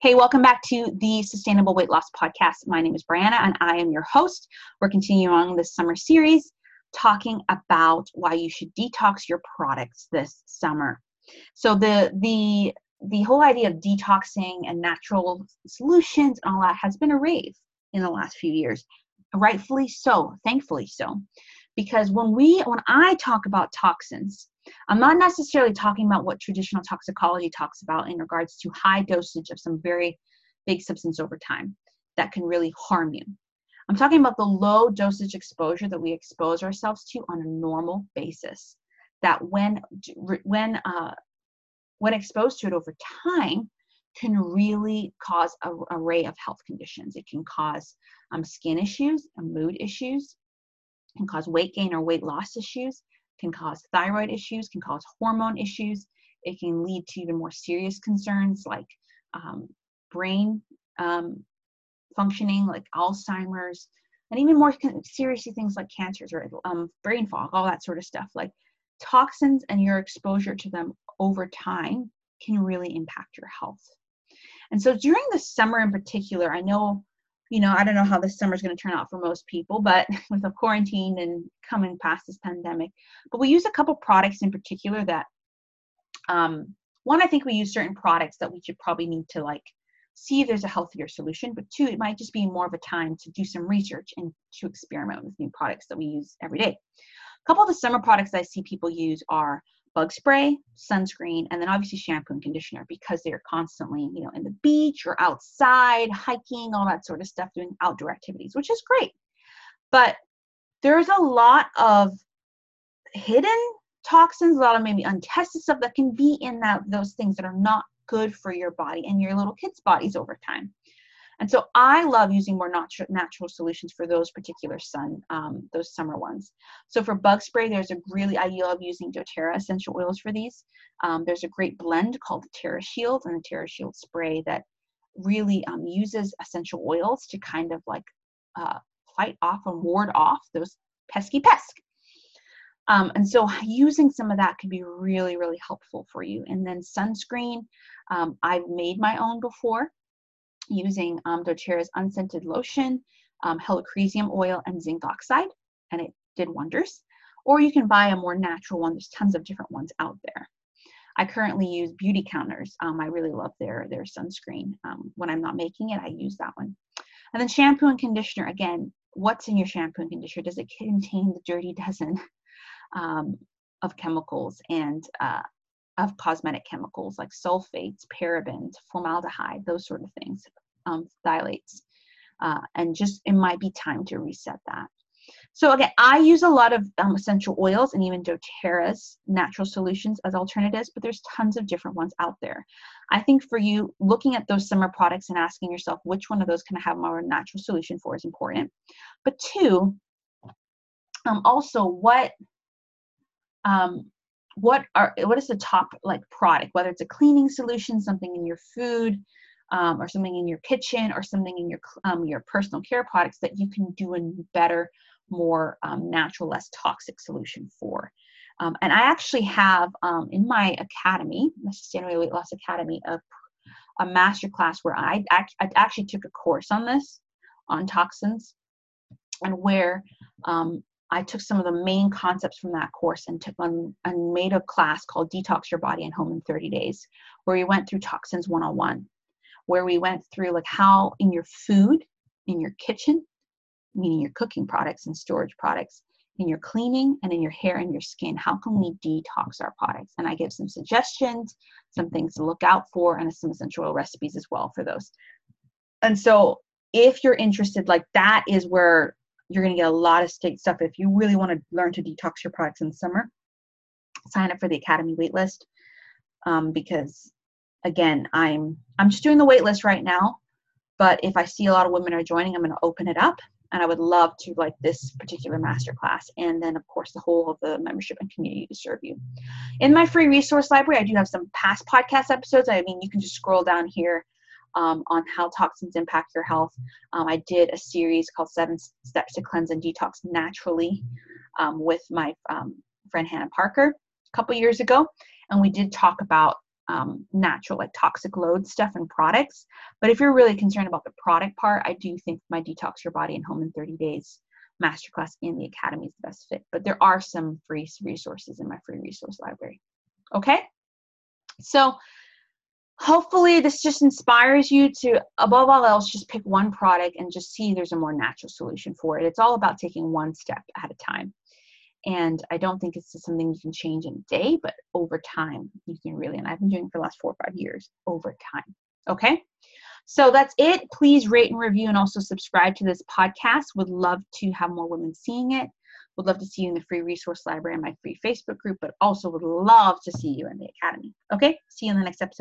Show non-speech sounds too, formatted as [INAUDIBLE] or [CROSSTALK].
Hey, welcome back to the Sustainable Weight Loss Podcast. My name is Brianna and I am your host. We're continuing on this summer series talking about why you should detox your products this summer. So the the the whole idea of detoxing and natural solutions and all that has been a rave in the last few years. Rightfully so, thankfully so. Because when we when I talk about toxins, I'm not necessarily talking about what traditional toxicology talks about in regards to high dosage of some very big substance over time that can really harm you. I'm talking about the low dosage exposure that we expose ourselves to on a normal basis. That when when uh, when exposed to it over time, can really cause a array of health conditions. It can cause um, skin issues, and mood issues, can cause weight gain or weight loss issues, can cause thyroid issues, can cause hormone issues. It can lead to even more serious concerns like um, brain um, functioning, like Alzheimer's, and even more seriously things like cancers or um, brain fog, all that sort of stuff. Like toxins and your exposure to them over time can really impact your health. And so during the summer in particular, I know you know, I don't know how this summer is going to turn out for most people, but [LAUGHS] with the quarantine and coming past this pandemic, but we use a couple products in particular that, um, one, I think we use certain products that we should probably need to like see if there's a healthier solution, but two, it might just be more of a time to do some research and to experiment with new products that we use every day. A couple of the summer products I see people use are bug spray, sunscreen, and then obviously shampoo and conditioner because they're constantly, you know, in the beach or outside, hiking, all that sort of stuff, doing outdoor activities, which is great. But there's a lot of hidden toxins, a lot of maybe untested stuff that can be in that those things that are not good for your body and your little kids' bodies over time. And so I love using more natural natural solutions for those particular sun, um, those summer ones. So for bug spray, there's a really, I love using doTERRA essential oils for these. Um, there's a great blend called the Terra Shield and the Terra Shield spray that really um, uses essential oils to kind of like uh, fight off and ward off those pesky pests. Um, and so using some of that could be really, really helpful for you. And then sunscreen, um, I've made my own before using um, doTERRA's unscented lotion, um, helichrysum oil, and zinc oxide, and it did wonders. Or you can buy a more natural one. There's tons of different ones out there. I currently use Beautycounter's. Um, I really love their their sunscreen. Um, when I'm not making it, I use that one. And then shampoo and conditioner. Again, what's in your shampoo and conditioner? Does it contain the dirty dozen um, of chemicals and uh, of cosmetic chemicals like sulfates, parabens, formaldehyde, those sort of things, um, phthalates. Uh, and just it might be time to reset that. So again, I use a lot of um, essential oils and even doTERRA's natural solutions as alternatives, but there's tons of different ones out there. I think for you, looking at those summer products and asking yourself which one of those can I have more natural solution for is important. But two, um, also what um, what are what is the top like product? Whether it's a cleaning solution something in your food um, or something in your kitchen or something in your um, your personal care products that you can do a better more um, natural less toxic solution for. Um, and i actually have um, in my academy the sustainable weight loss academy a, a master class where I, I actually took a course on this on toxins and where um, I took some of the main concepts from that course and took on and made a class called Detox Your Body and Home in 30 Days, where we went through toxins 101, where we went through like how in your food, in your kitchen, meaning your cooking products and storage products, in your cleaning and in your hair and your skin, how can we detox our products? And I give some suggestions, some things to look out for, and some essential oil recipes as well for those. And so if you're interested, like that is where you're going to get a lot of state stuff. If you really want to learn to detox your products in the summer, sign up for the Academy waitlist um, because again, I'm I'm just doing the waitlist right now. But if I see a lot of women are joining, I'm going to open it up, and I would love to like this particular masterclass, and then of course the whole of the membership and community to serve you. In my free resource library, I do have some past podcast episodes. I mean, you can just scroll down here um, on how toxins impact your health. Um, I did a series called Seven Steps to Cleanse and Detox Naturally um, with my um, friend Hannah Parker a couple years ago. And we did talk about um, natural, like toxic load stuff and products. But if you're really concerned about the product part, I do think my Detox Your Body and Home in 30 Days masterclass in the academy is the best fit. But there are some free resources in my free resource library. Okay? So hopefully this just inspires you to above all else just pick one product and just see there's a more natural solution for it. It's all about taking one step at a time. And I don't think it's something you can change in a day, but over time you can really, and I've been doing it for the last four or five years, over time. Okay? So that's it. Please rate and review and also subscribe to this podcast. Would love to have more women seeing it. Would love to see you in the free resource library and my free Facebook group, but also would love to see you in the academy. Okay? See you in the next episode.